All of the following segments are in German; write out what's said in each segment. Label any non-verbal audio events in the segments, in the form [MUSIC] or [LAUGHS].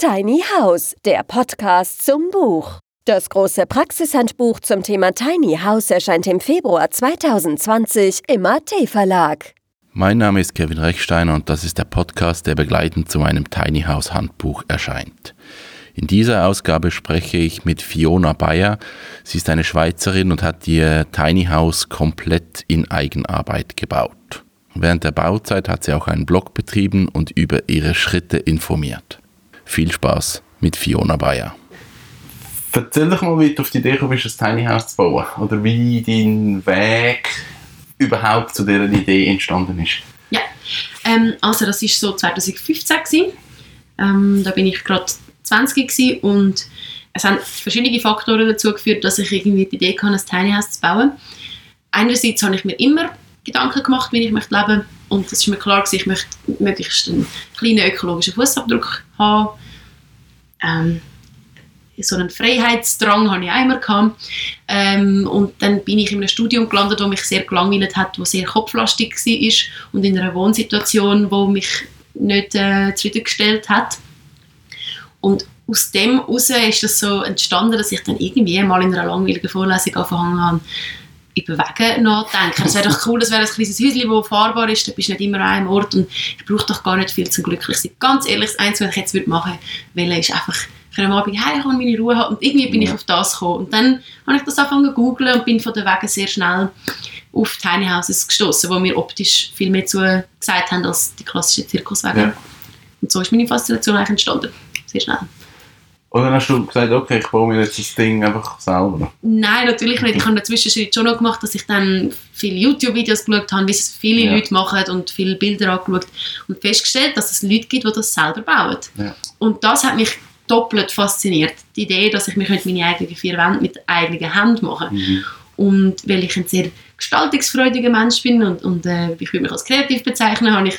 Tiny House, der Podcast zum Buch. Das große Praxishandbuch zum Thema Tiny House erscheint im Februar 2020 im AT Verlag. Mein Name ist Kevin Rechsteiner und das ist der Podcast, der begleitend zu meinem Tiny House Handbuch erscheint. In dieser Ausgabe spreche ich mit Fiona Bayer. Sie ist eine Schweizerin und hat ihr Tiny House komplett in Eigenarbeit gebaut. Während der Bauzeit hat sie auch einen Blog betrieben und über ihre Schritte informiert. Viel Spaß mit Fiona Bayer. Erzähl doch mal, wie du auf die Idee kommst, ein Tiny House zu bauen. Oder wie dein Weg überhaupt zu dieser Idee entstanden ist. Ja, ähm, also das war so 2015 Ähm, da bin ich gerade 20 gewesen und es haben verschiedene Faktoren dazu geführt, dass ich irgendwie die Idee hatte, ein Tiny House zu bauen. Einerseits habe ich mir immer Gedanken gemacht, wie ich möchte leben und es ist mir klar ich möchte möglichst einen kleinen ökologischen Fußabdruck haben. Ähm, so einen Freiheitsdrang hatte ich. Gehabt. Ähm, und dann bin ich in einem Studium gelandet, das mich sehr gelangweilt hat, das sehr kopflastig war und in einer Wohnsituation, die mich nicht äh, zufriedengestellt hat. Und aus dem heraus ist das so entstanden, dass ich dann irgendwie mal in einer langweiligen Vorlesung angefangen habe, über Wege nachdenken. Es wäre doch cool, es wäre ein kleines Häuschen, das fahrbar ist, da bist du nicht immer an einem Ort und ich brauche doch gar nicht viel zum glücklich sein. Ganz ehrlich, das Einzige, was ich jetzt machen würde, ist einfach ich am Abend heimkommen und meine Ruhe haben und irgendwie bin ich auf das gekommen. Und dann habe ich das angefangen zu googlen und bin von den Wegen sehr schnell auf Tiny Houses gestoßen, wo mir optisch viel mehr zu gesagt haben als die klassischen Zirkuswege. Ja. Und so ist meine Faszination eigentlich entstanden. Sehr schnell. Oder hast du gesagt, okay, ich baue mir jetzt das Ding einfach selber? Nein, natürlich nicht. Ich habe dazwischen schon noch gemacht, dass ich dann viele YouTube-Videos geschaut habe, wie es viele ja. Leute machen und viele Bilder angeschaut und festgestellt, dass es Leute gibt, die das selber bauen. Ja. Und das hat mich doppelt fasziniert. Die Idee, dass ich mir meine eigenen vier Wände mit eigenen Händen machen mhm. Und weil ich ein sehr gestaltungsfreudiger Mensch bin und, und äh, ich würde mich als kreativ bezeichnen, habe ich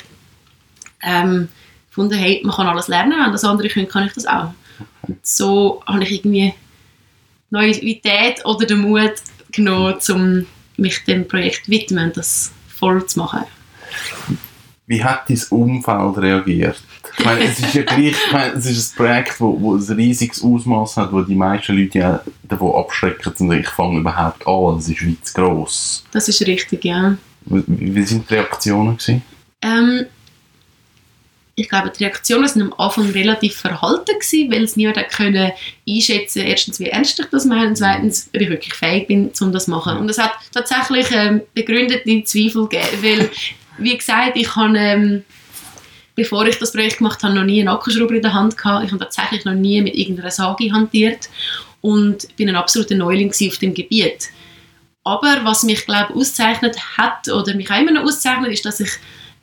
ähm, gefunden, hey, man kann alles lernen, wenn das andere können, kann ich das auch. Und so habe ich irgendwie Naivität oder den Mut genommen, um mich dem Projekt zu widmen und das voll zu machen. Wie hat dein Umfeld reagiert? Ich meine, es ist ja gleich, ich meine, es ist ein Projekt, wo, wo ein riesiges Ausmaß hat, wo die meisten Leute ja davon abschrecken und ich fange überhaupt an, das ist weit gross. Das ist richtig, ja. Wie, wie sind die Reaktionen gewesen? Ähm, ich glaube, die Reaktionen waren am Anfang relativ verhalten gewesen, weil es niemand können einschätzen erstens, wie ernst ich das meine und zweitens, ob ich wirklich fähig bin, um das zu machen. Und es hat tatsächlich ähm, begründete Zweifel gegeben, weil, wie gesagt, ich habe, ähm, bevor ich das Projekt gemacht habe, noch nie einen Akkuschrauber in der Hand gehabt. Ich habe tatsächlich noch nie mit irgendeiner Sage hantiert und bin ein absoluter Neuling auf dem Gebiet. Aber was mich, glaube auszeichnet hat oder mich auch immer noch auszeichnet, ist, dass ich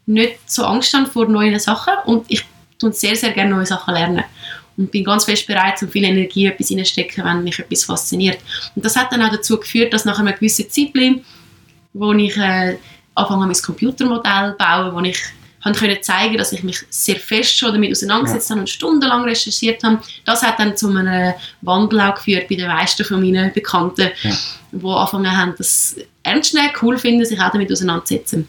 nicht so Angst habe vor neuen Sachen und ich tue sehr, sehr gerne neue Sachen lernen und bin ganz fest bereit, um viel Energie etwas reinstecken, wenn mich etwas fasziniert. Und das hat dann auch dazu geführt, dass nach einer gewissen Zeit, wo ich äh, angefangen mein Computermodell zu bauen, wo ich können zeigen, dass ich mich sehr fest schon damit auseinandergesetzt ja. habe und stundenlang recherchiert habe. Das hat dann zu einem Wandel auch geführt bei den meisten von meinen Bekannten, ja. die angefangen haben, das ernst nehmen, cool finden, sich auch damit auseinandersetzen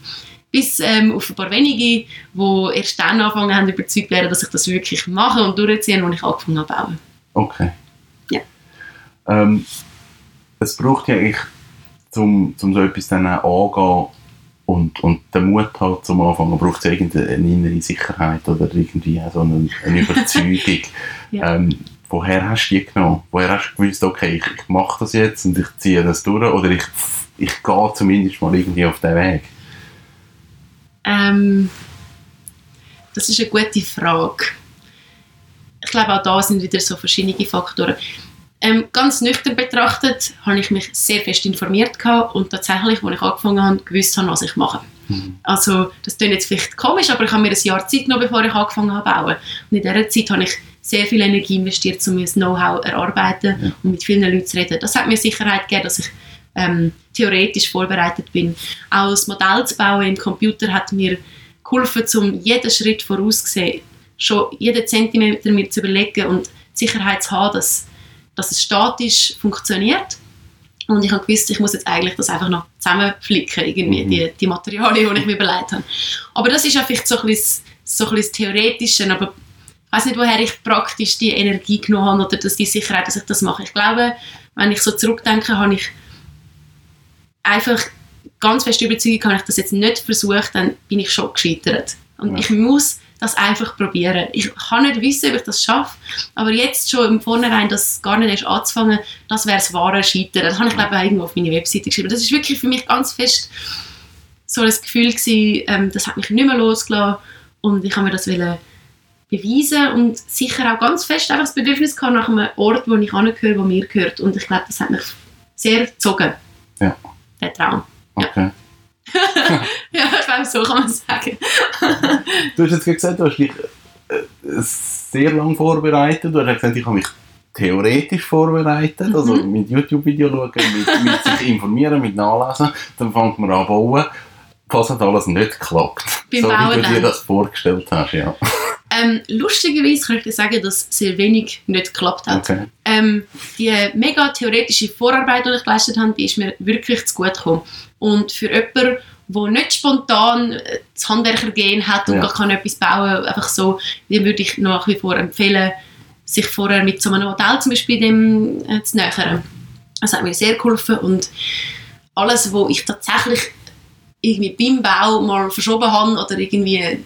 bis ähm, auf ein paar wenige, die erst dann angefangen haben, überzeugt werden, dass ich das wirklich mache und durchziehe, als ich angefangen habe zu bauen. Okay. Ja. Ähm, es braucht ja eigentlich, um, um so etwas dann angehen und, und den Mut hat zum Anfang, braucht es irgendeine innere Sicherheit oder irgendwie so eine, eine [LAUGHS] Überzeugung. ja. ähm, woher hast du die genommen? Woher hast du gewusst, okay, ich, ich mache das jetzt und ich ziehe das durch oder ich, ich gehe zumindest mal irgendwie auf den Weg? Ähm, das ist eine gute Frage. Ich glaube, auch da sind wieder so verschiedene Faktoren. Ähm, ganz nüchtern betrachtet habe ich mich sehr fest informiert und tatsächlich, als ich angefangen habe, gewusst habe, was ich mache. Mhm. Also, das klingt jetzt vielleicht komisch, aber ich habe mir ein Jahr Zeit genommen, bevor ich angefangen habe zu bauen. Und in dieser Zeit habe ich sehr viel Energie investiert, um mein Know-how zu erarbeiten ja. und mit vielen Leuten zu reden. Das hat mir Sicherheit gegeben, dass ich ähm, theoretisch vorbereitet bin. Auch das Modell zu bauen im Computer hat mir geholfen, um jeden Schritt vorauszusehen, schon jeden Zentimeter mir zu überlegen und die Sicherheit zu haben, dass, dass es statisch funktioniert. Und ich habe gewusst, ich muss jetzt eigentlich das einfach noch zusammenflicken, irgendwie, mhm. die, die Materialien, die ich mir überlegt habe. Aber das ist ja vielleicht so ein bisschen, so ein bisschen Theoretische, aber Ich weiß nicht, woher ich praktisch die Energie genommen habe oder dass die Sicherheit, dass ich das mache. Ich glaube, wenn ich so zurückdenke, habe ich einfach ganz fest Überzeugung, habe ich das jetzt nicht versucht, dann bin ich schon gescheitert. Und Ja. ich muss das einfach probieren. Ich kann nicht wissen, ob ich das schaffe, aber jetzt schon im Vornherein das gar nicht erst anzufangen, das wäre das wahre Scheitern. Das habe ich glaube ich auch irgendwo auf meine Webseite geschrieben. Das ist wirklich für mich ganz fest so ein Gefühl gewesen, ähm, das hat mich nicht mehr losgelassen und ich habe mir das wollen beweisen und sicher auch ganz fest einfach das Bedürfnis gehabt nach einem Ort, wo ich angehöre, wo mir gehört und ich glaube, das hat mich sehr gezogen, Ja. Der Traum. Okay. [LAUGHS] Ja, ich glaube, so kann man es sagen. [LAUGHS] Du hast jetzt gesagt, du hast dich äh, sehr lange vorbereitet. Du hast gesagt, ich habe mich theoretisch vorbereitet, also Mhm. mit YouTube-Video schauen, mit, mit sich informieren, mit nachlesen. Dann fängt man an bauen. Was hat alles nicht geklappt? Beim so wie Bauen du dir das vorgestellt hast, ja. Ähm, lustigerweise kann ich dir sagen, dass sehr wenig nicht geklappt hat. Okay. Ähm, die mega theoretische Vorarbeit, die ich geleistet habe, die ist mir wirklich zu gut gekommen. Und für jemanden, der nicht spontan äh, das Handwerkergehen hat und Ja. kann etwas bauen, einfach so, dem würde ich nach wie vor empfehlen, sich vorher mit so einem Modell zum Beispiel dem äh, zu nähern. Das hat mir sehr geholfen und alles, wo ich tatsächlich irgendwie beim Bau mal verschoben habe oder irgendwie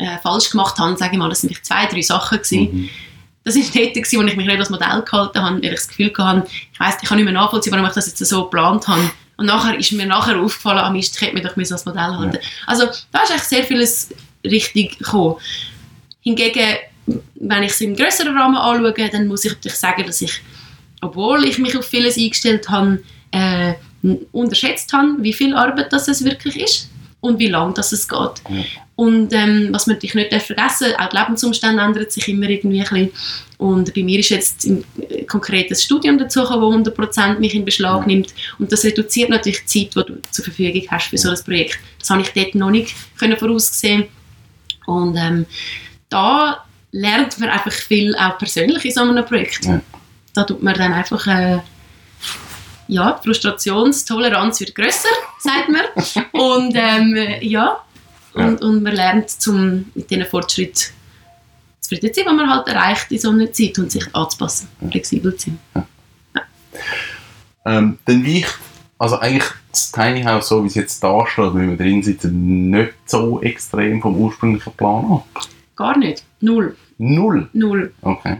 äh, falsch gemacht habe, sage ich mal, das sind zwei, drei Sachen gewesen. Mhm. Das war dort, gewesen, wo ich mich nicht als Modell gehalten habe, weil ich das Gefühl hatte, ich weiss, ich kann nicht mehr nachvollziehen, warum ich das jetzt so geplant habe. Und nachher ist mir nachher aufgefallen, ah Mist, ich hätte mich doch als Modell halten Also da ist eigentlich sehr vieles richtig gekommen. Hingegen, wenn ich es im größeren Rahmen anschaue, dann muss ich natürlich sagen, dass ich, obwohl ich mich auf vieles eingestellt habe, äh, unterschätzt habe, wie viel Arbeit das es wirklich ist und wie lang das es geht. Ja. Und ähm, was man natürlich nicht darf vergessen auch die Lebensumstände ändern sich immer irgendwie ein bisschen. Und bei mir ist jetzt ein äh, konkretes Studium dazu gekommen, das 100% mich in Beschlag Ja. nimmt. Und das reduziert natürlich die Zeit, die du zur Verfügung hast für so ein Projekt. Das habe ich dort noch nicht können voraussehen Und ähm, da lernt man einfach viel, auch persönlich in so einem Projekt. Ja. Da tut man dann einfach... Äh, ja, die Frustrationstoleranz wird grösser, sagt man. [LAUGHS] Und ähm, ja, und, und man lernt zum, mit diesen Fortschritt zufrieden zu sein, die man halt erreicht in so einer Zeit und sich anzupassen, flexibel zu sein. Ähm, dann weicht also eigentlich das Tiny House, so wie es jetzt da steht, wie wir drin sitzen, nicht so extrem vom ursprünglichen Plan ab. Gar nicht. Null. Null. Null. Okay.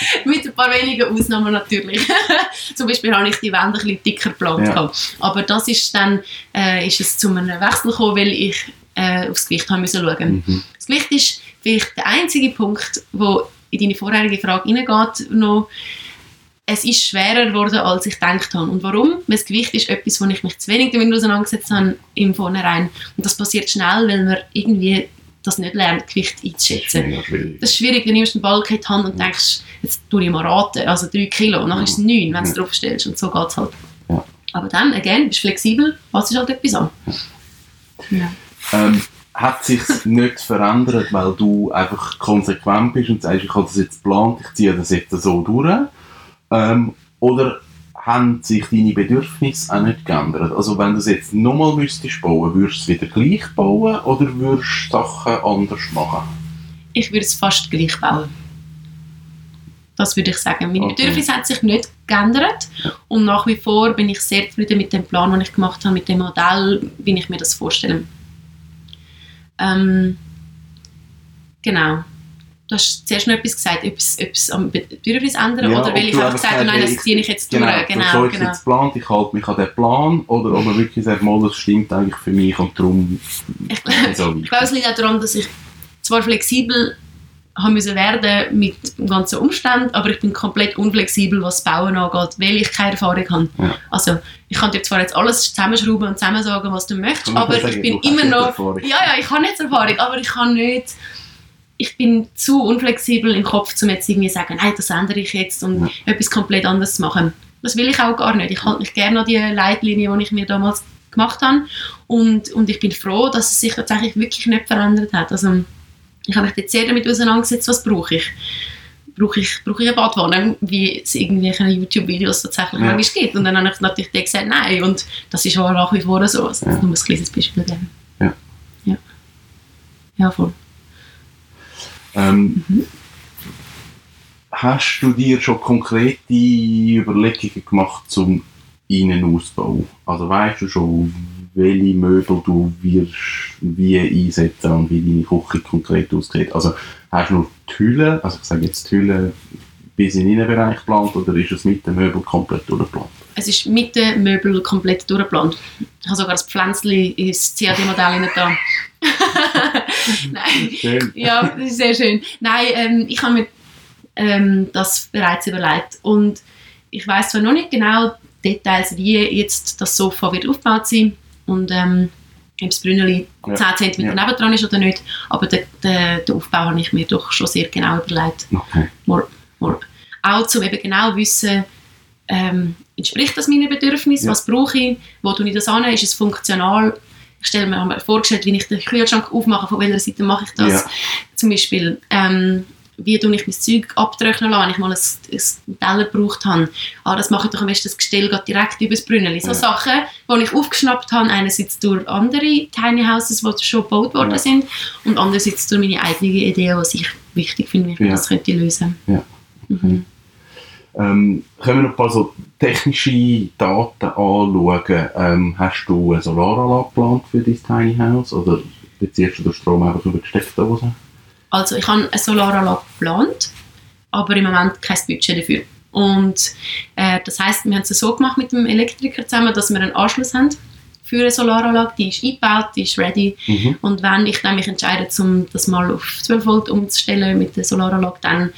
[LAUGHS] Mit ein paar wenigen Ausnahmen natürlich. [LAUGHS] Zum Beispiel habe ich die Wände ein bisschen dicker geplant. Ja. Aber das ist dann äh, ist es zu einem Wechsel gekommen, weil ich äh, aufs Gewicht haben müssen schauen. Mhm. Das Gewicht ist vielleicht der einzige Punkt, wo in deine vorherige Frage hineingeht. Noch. Es ist schwerer geworden, als ich gedacht habe. Und warum? Weil das Gewicht ist etwas, wo ich mich zu wenig damit auseinandergesetzt habe im Vornherein. Und das passiert schnell, weil man irgendwie das nicht lernt, Gewicht einzuschätzen. Schwierig. Das ist schwierig, du nimmst einen Balken in die Hand und denkst, jetzt tue ich mal raten, also 3 Kilo, und dann ist es 9, wenn du es draufstellst und so geht es halt. Ja. Aber dann, again, bist du flexibel, passt halt etwas an. Ja. Ähm, hat sich [LAUGHS] nicht verändert, weil du einfach konsequent bist und sagst, ich habe das jetzt geplant, ich ziehe das jetzt so durch? Ähm, oder haben sich deine Bedürfnisse auch nicht geändert? Also wenn du es jetzt nochmal müsstest bauen, würdest du es wieder gleich bauen oder würdest du Sachen anders machen? Ich würde es fast gleich bauen. Das würde ich sagen. Meine Okay. Bedürfnisse haben sich nicht geändert und nach wie vor bin ich sehr zufrieden mit dem Plan, den ich gemacht habe, mit dem Modell, wie ich mir das vorstelle. Ähm, genau. Du hast zuerst noch etwas gesagt, ob es, ob es am Bedürfnis ändern Ja, oder weil ich einfach gesagt habe, nein, das ziehe ich jetzt Genau, durch. so Genau, ist genau. jetzt geplant, ich halte mich an den Plan oder ob man wirklich sagt, mal, das stimmt eigentlich für mich und darum Ich glaube, so es liegt auch daran, dass ich zwar flexibel haben müssen werden mit dem ganzen Umstand, aber ich bin komplett unflexibel, was das Bauen angeht, weil ich keine Erfahrung habe. Ja. Also ich kann dir zwar jetzt alles zusammenschrauben und zusammen sagen, was du möchtest, aber ich bin immer noch... Erfahrung. Ja, ja, ich habe nicht Erfahrung, aber ich kann nicht... Ich bin zu unflexibel im Kopf, um jetzt irgendwie zu sagen, nein, das ändere ich jetzt und Ja. etwas komplett anderes zu machen. Das will ich auch gar nicht. Ich halte mich gerne an die Leitlinie, die ich mir damals gemacht habe und, und ich bin froh, dass es sich tatsächlich wirklich nicht verändert hat. Also, ich habe mich jetzt sehr damit auseinandergesetzt, was brauche ich. Brauche ich, brauche ich eine Badwanne, wie es irgendwelche YouTube-Videos tatsächlich Ja. gibt. Und dann habe ich natürlich gesagt, nein. Und das ist auch nach wie vor so. Also, Ja. Nur ein kleines Beispiel geben. Ja. Ja, ja voll. Ähm, Hast du dir schon konkrete Überlegungen gemacht zum Innenausbau? Also weißt du schon, welche Möbel du wirst wie einsetzen und wie deine Küche konkret aussieht? Also hast du nur die Hülle, also ich sage jetzt die Hülle bis in den Innenbereich geplant oder ist es mit den Möbeln komplett durchgeplant? Es ist mit den Möbeln komplett durchgeplant. Ich habe sogar das Pflänzchen ins CAD-Modell da. [LAUGHS] Nein. Schön. Ja, das ist sehr schön. Nein, ähm, ich habe mir ähm, das bereits überlegt. Und ich weiß zwar noch nicht genau Details, wie jetzt das Sofa wird aufgebaut sein und ähm, ob das Brünneli Ja. 10 cm Ja. nebendran ist oder nicht, aber den, den, den Aufbau habe ich mir doch schon sehr genau überlegt. Okay. Mal, mal. Auch um eben genau wissen, ähm, entspricht das meinen Bedürfnissen, Ja. was brauche ich, wo tue ich das an, ist es funktional. Ich stelle mir einmal vorgestellt, wie ich den Kühlschrank aufmache, von welcher Seite mache ich das. Ja. Zum Beispiel, ähm, wie tue ich mein Zeug abtrocknen lassen, wenn ich mal ein, ein Teller gebraucht habe. Ah, das mache ich doch am besten, das Gestell geht direkt über das Brünneli. So Ja. Sachen, die ich aufgeschnappt habe, einerseits durch andere Tiny Houses, die schon gebaut worden Ja. sind und andererseits durch meine eigenen Ideen, was ich wichtig finde, wie ich das könnte lösen Ja. Mhm. Ähm, können wir noch ein paar so technische Daten anschauen? Ähm, hast du eine Solaranlage geplant für dein Tiny House oder beziehst du den Strom einfach über die Steckdose? Also ich habe eine Solaranlage geplant, aber im Moment kein Budget dafür. Und äh, das heißt, wir haben es so gemacht mit dem Elektriker zusammen, dass wir einen Anschluss haben für eine Solaranlage. Die ist eingebaut, die ist ready. Mhm. Und wenn ich dann mich entscheide, um das mal auf 12 Volt umzustellen mit der Solaranlage, dann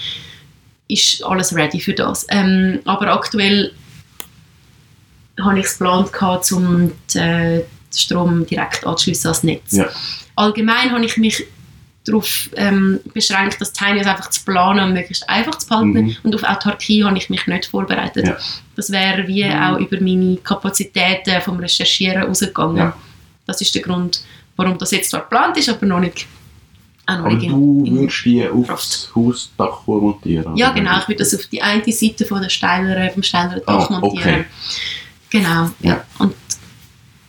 ist alles ready für das. Ähm, aber aktuell habe ich es geplant, gehabt, um den Strom direkt anzuschliessen ans Netz. Ja. Allgemein habe ich mich darauf ähm, beschränkt, das Tiny einfach zu planen und möglichst einfach zu behalten. Mhm. Und auf Autarkie habe ich mich nicht vorbereitet. Ja. Das wäre wie auch über meine Kapazitäten vom Recherchieren rausgegangen. Ja. Das ist der Grund, warum das jetzt zwar geplant ist, aber noch nicht. Auch noch Aber in- du in- würdest die aufs Hausdach montieren? ja, genau. Ich würde das auf die eine Seite von der steileren, vom steileren Ah, Dach montieren. okay. Genau. Ja. Ja. Und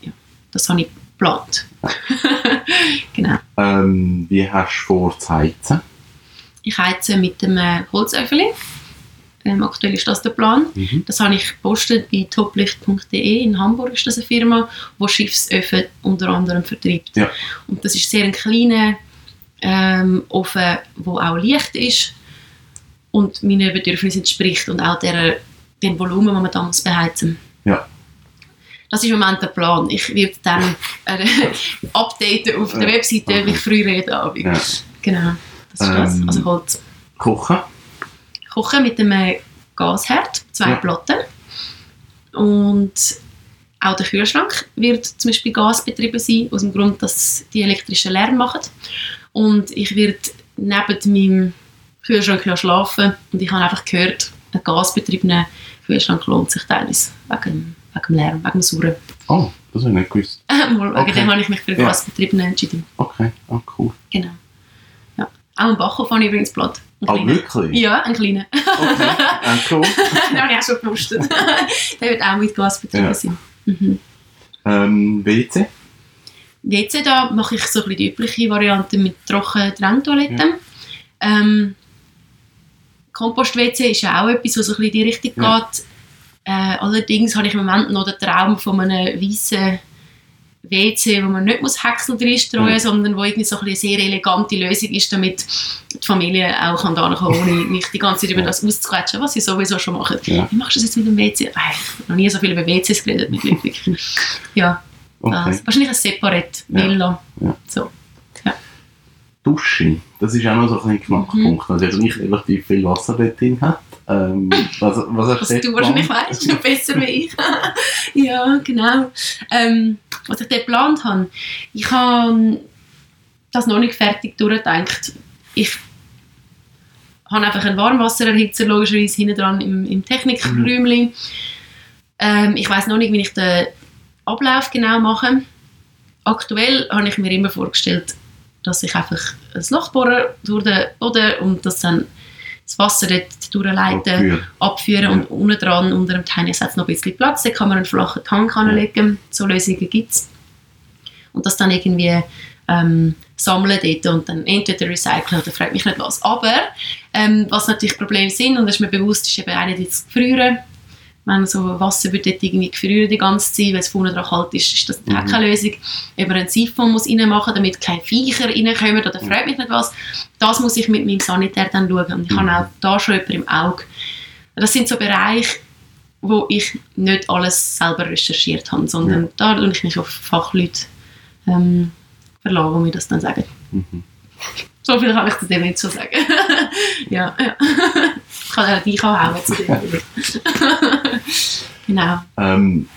ja, das habe ich geplant. [LAUGHS] genau. Ähm, wie hast du vor zu heizen? Ich heize mit dem äh, Holzöffeli. Ähm, aktuell ist das der Plan. Mhm. Das habe ich gepostet bei toplicht.de. In Hamburg ist das eine Firma, die Schiffsöfen unter anderem vertreibt. Ja. Und das ist sehr ein kleiner ähm, Ofen, der auch leicht ist und meinen Bedürfnissen entspricht und auch der, dem Volumen, das man damals beheizen Ja. Das ist im Moment der Plan. Ich werde dann äh, [LAUGHS] updaten auf der. Webseite, wie ich früh rede Abend. Ja. Genau, das ist das. Ähm, Also Holz. Kochen? Kochen mit einem Gasherd, zwei Ja. Platten. Und auch der Kühlschrank wird zum Beispiel gasbetrieben sein, aus dem Grund, dass die elektrischen Lärm machen. Und ich werde neben meinem Kühlschrank ja schlafen und ich habe einfach gehört, ein gasbetriebener Kühlschrank lohnt sich teilweise wegen, wegen dem Lärm, wegen dem Sauren. Oh, das habe ich nicht gewusst. [LAUGHS] Mal, Wegen Okay. dem habe ich mich für Ja. gasbetriebenen entschieden. Okay, ah, cool. Genau. Ja. Auch ein Backofen habe ich übrigens platt. Ein Ah, kleiner. wirklich? Ja, ein kleiner. Okay, [LAUGHS] ah, cool. Den habe ich auch schon gepostet. [LAUGHS] Der wird auch mit Gas betrieben Ja. sein. Mhm. Ähm, WC? WC da mache ich so ein bisschen die übliche Variante mit trockenen Trenntoiletten. Ähm, Kompost-WC ist ja auch etwas, was so ein bisschen in die Richtung Ja. geht. Äh, allerdings habe ich im Moment noch den Traum von einem weißen WC, wo man nicht muss Häcksel reinstreuen Ja. muss, sondern wo irgendwie so eine sehr elegante Lösung ist, damit die Familie auch kann da kann, ohne [LAUGHS] mich die ganze Zeit über Ja. das auszuquetschen, was sie sowieso schon machen. Ja. Wie machst du das jetzt mit dem WC? Ich habe noch nie so viel über WCs geredet mit Ludwig. [LAUGHS] ja, Okay. das. wahrscheinlich ein Separate Ja. Villa. Ja. So. Dusche, das ist auch noch so ein bisschen Mhm. Knackpunkt. Also, nicht relativ viel Wasser dort drin hat. Ähm, was, was Was du wahrscheinlich weißt, noch besser wie ich. [LAUGHS] ja, genau. Ähm, was ich dort geplant habe, ich habe das noch nicht fertig durchgedacht. Ich habe einfach einen Warmwassererhitzer logischerweise hinten dran im, im Technikräumchen. Ähm, ich weiß noch nicht, wie ich den Ablauf genau mache. Aktuell habe ich mir immer vorgestellt, dass ich einfach ein Loch bohre durch den Boden und das dann das Wasser dort durchleite Abführen. abführen Ja. und unten dran, unter dem Tiny House noch ein bisschen Platz, da kann man einen flachen Tank anlegen, so Lösungen gibt es. Und das dann irgendwie ähm, sammeln dort und dann entweder recyceln oder fragt mich nicht was. Aber ähm, was natürlich Probleme sind, und das ist mir bewusst, ist eben einerseits Gefrieren. Wenn so Wasser wird dort irgendwie gefrieren die ganze Zeit, weil es vorne dran kalt ist, ist das mhm. auch keine Lösung. Ob man einen Siphon muss reinmachen damit keine Viecher reinkommen oder fragt mich nicht was. Das muss ich mit meinem Sanitär dann schauen. Und ich mhm. habe auch da schon jemanden im Auge. Das sind so Bereiche, wo ich nicht alles selber recherchiert habe, sondern ja. da tue ich mich auf Fachleute ähm, verlassen, die mir das dann sagen. Mhm. So viel kann ich zu dem nicht so sagen. [LAUGHS] ja, ja. Kann ja dich auch hauen genau. Ähm,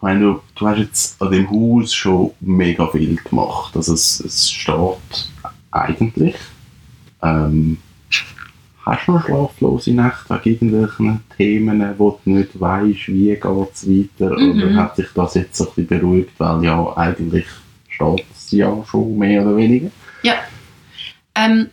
meine, du, du hast jetzt an dem Haus schon mega viel gemacht. Also es, es steht eigentlich. Ähm, Hast du noch schlaflose Nächte wegen irgendwelchen Themen, wo du nicht weißt, wie geht es weiter? Mhm. Oder hat sich das jetzt ein bisschen beruhigt, weil ja eigentlich steht es ja schon mehr oder weniger? Ja. Ähm,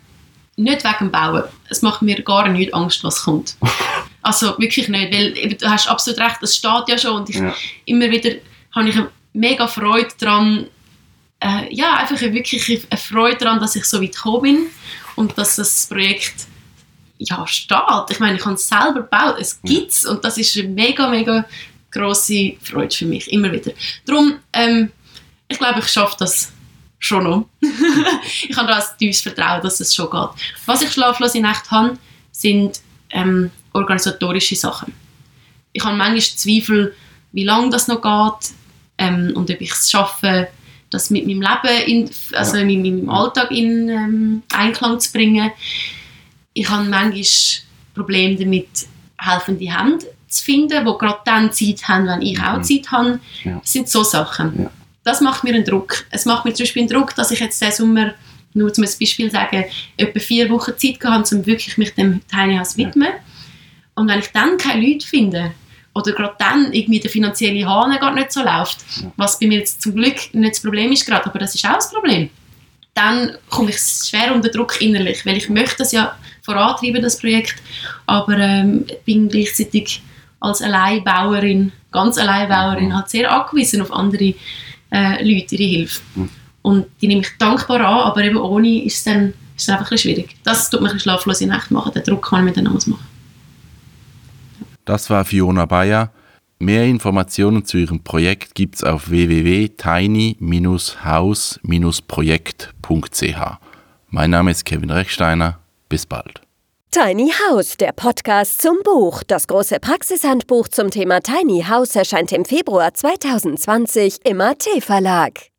nicht wegen dem Bauen. Es macht mir gar nicht Angst, was kommt. [LAUGHS] also wirklich nicht, weil du hast absolut recht, es steht ja schon und ich, ja. immer wieder habe ich eine mega Freude daran, äh, ja, einfach wirklich eine Freude daran, dass ich so weit gekommen bin und dass das Projekt ja, steht. Ich meine, ich habe es selber gebaut, es gibt es und das ist eine mega, mega grosse Freude für mich, immer wieder. Darum, ähm, ich glaube, ich schaffe das schon noch. [LAUGHS] ich habe da ein tiefes Vertrauen, dass es schon geht. Was ich schlaflose Nächte habe, sind ähm, organisatorische Sachen. Ich habe manchmal Zweifel, wie lange das noch geht ähm, und ob ich es schaffe, das mit meinem Leben, in, also ja. mit meinem Alltag in ähm, Einklang zu bringen ich habe manchmal Probleme damit, helfende Hände zu finden, die gerade dann Zeit haben, wenn ich auch mhm. Zeit habe. Ja. Das sind so Sachen. Ja. Das macht mir einen Druck. Es macht mir zum Beispiel einen Druck, dass ich jetzt diesen Sommer, nur zum Beispiel sagen, etwa vier Wochen Zeit habe, um wirklich mich dem Tiny widmen. Ja. Und wenn ich dann keine Leute finde, oder gerade dann irgendwie der finanzielle Hahn gar nicht so läuft, was bei mir jetzt zum Glück nicht das Problem ist gerade, aber das ist auch das Problem, dann komme ich schwer unter Druck innerlich, weil ich möchte das ja vorantreiben, das Projekt, aber ähm, bin gleichzeitig als Alleinbauerin, ganz Alleinbauerin, halt sehr angewiesen auf andere äh, Leute, ihre Hilfe. Mhm. Und die nehme ich dankbar an, aber eben ohne ist es dann ist es einfach ein schwierig. Das tut mir ein schlaflose Nacht machen, den Druck kann ich mir dann anders machen. Das war Fiona Bayer. Mehr Informationen zu ihrem Projekt gibt es auf www.tiny-house-projekt.ch. Mein Name ist Kevin Rechsteiner. Bis bald. Tiny House, der Podcast zum Buch. Das große Praxishandbuch zum Thema Tiny House erscheint im Februar 2020 im AT Verlag.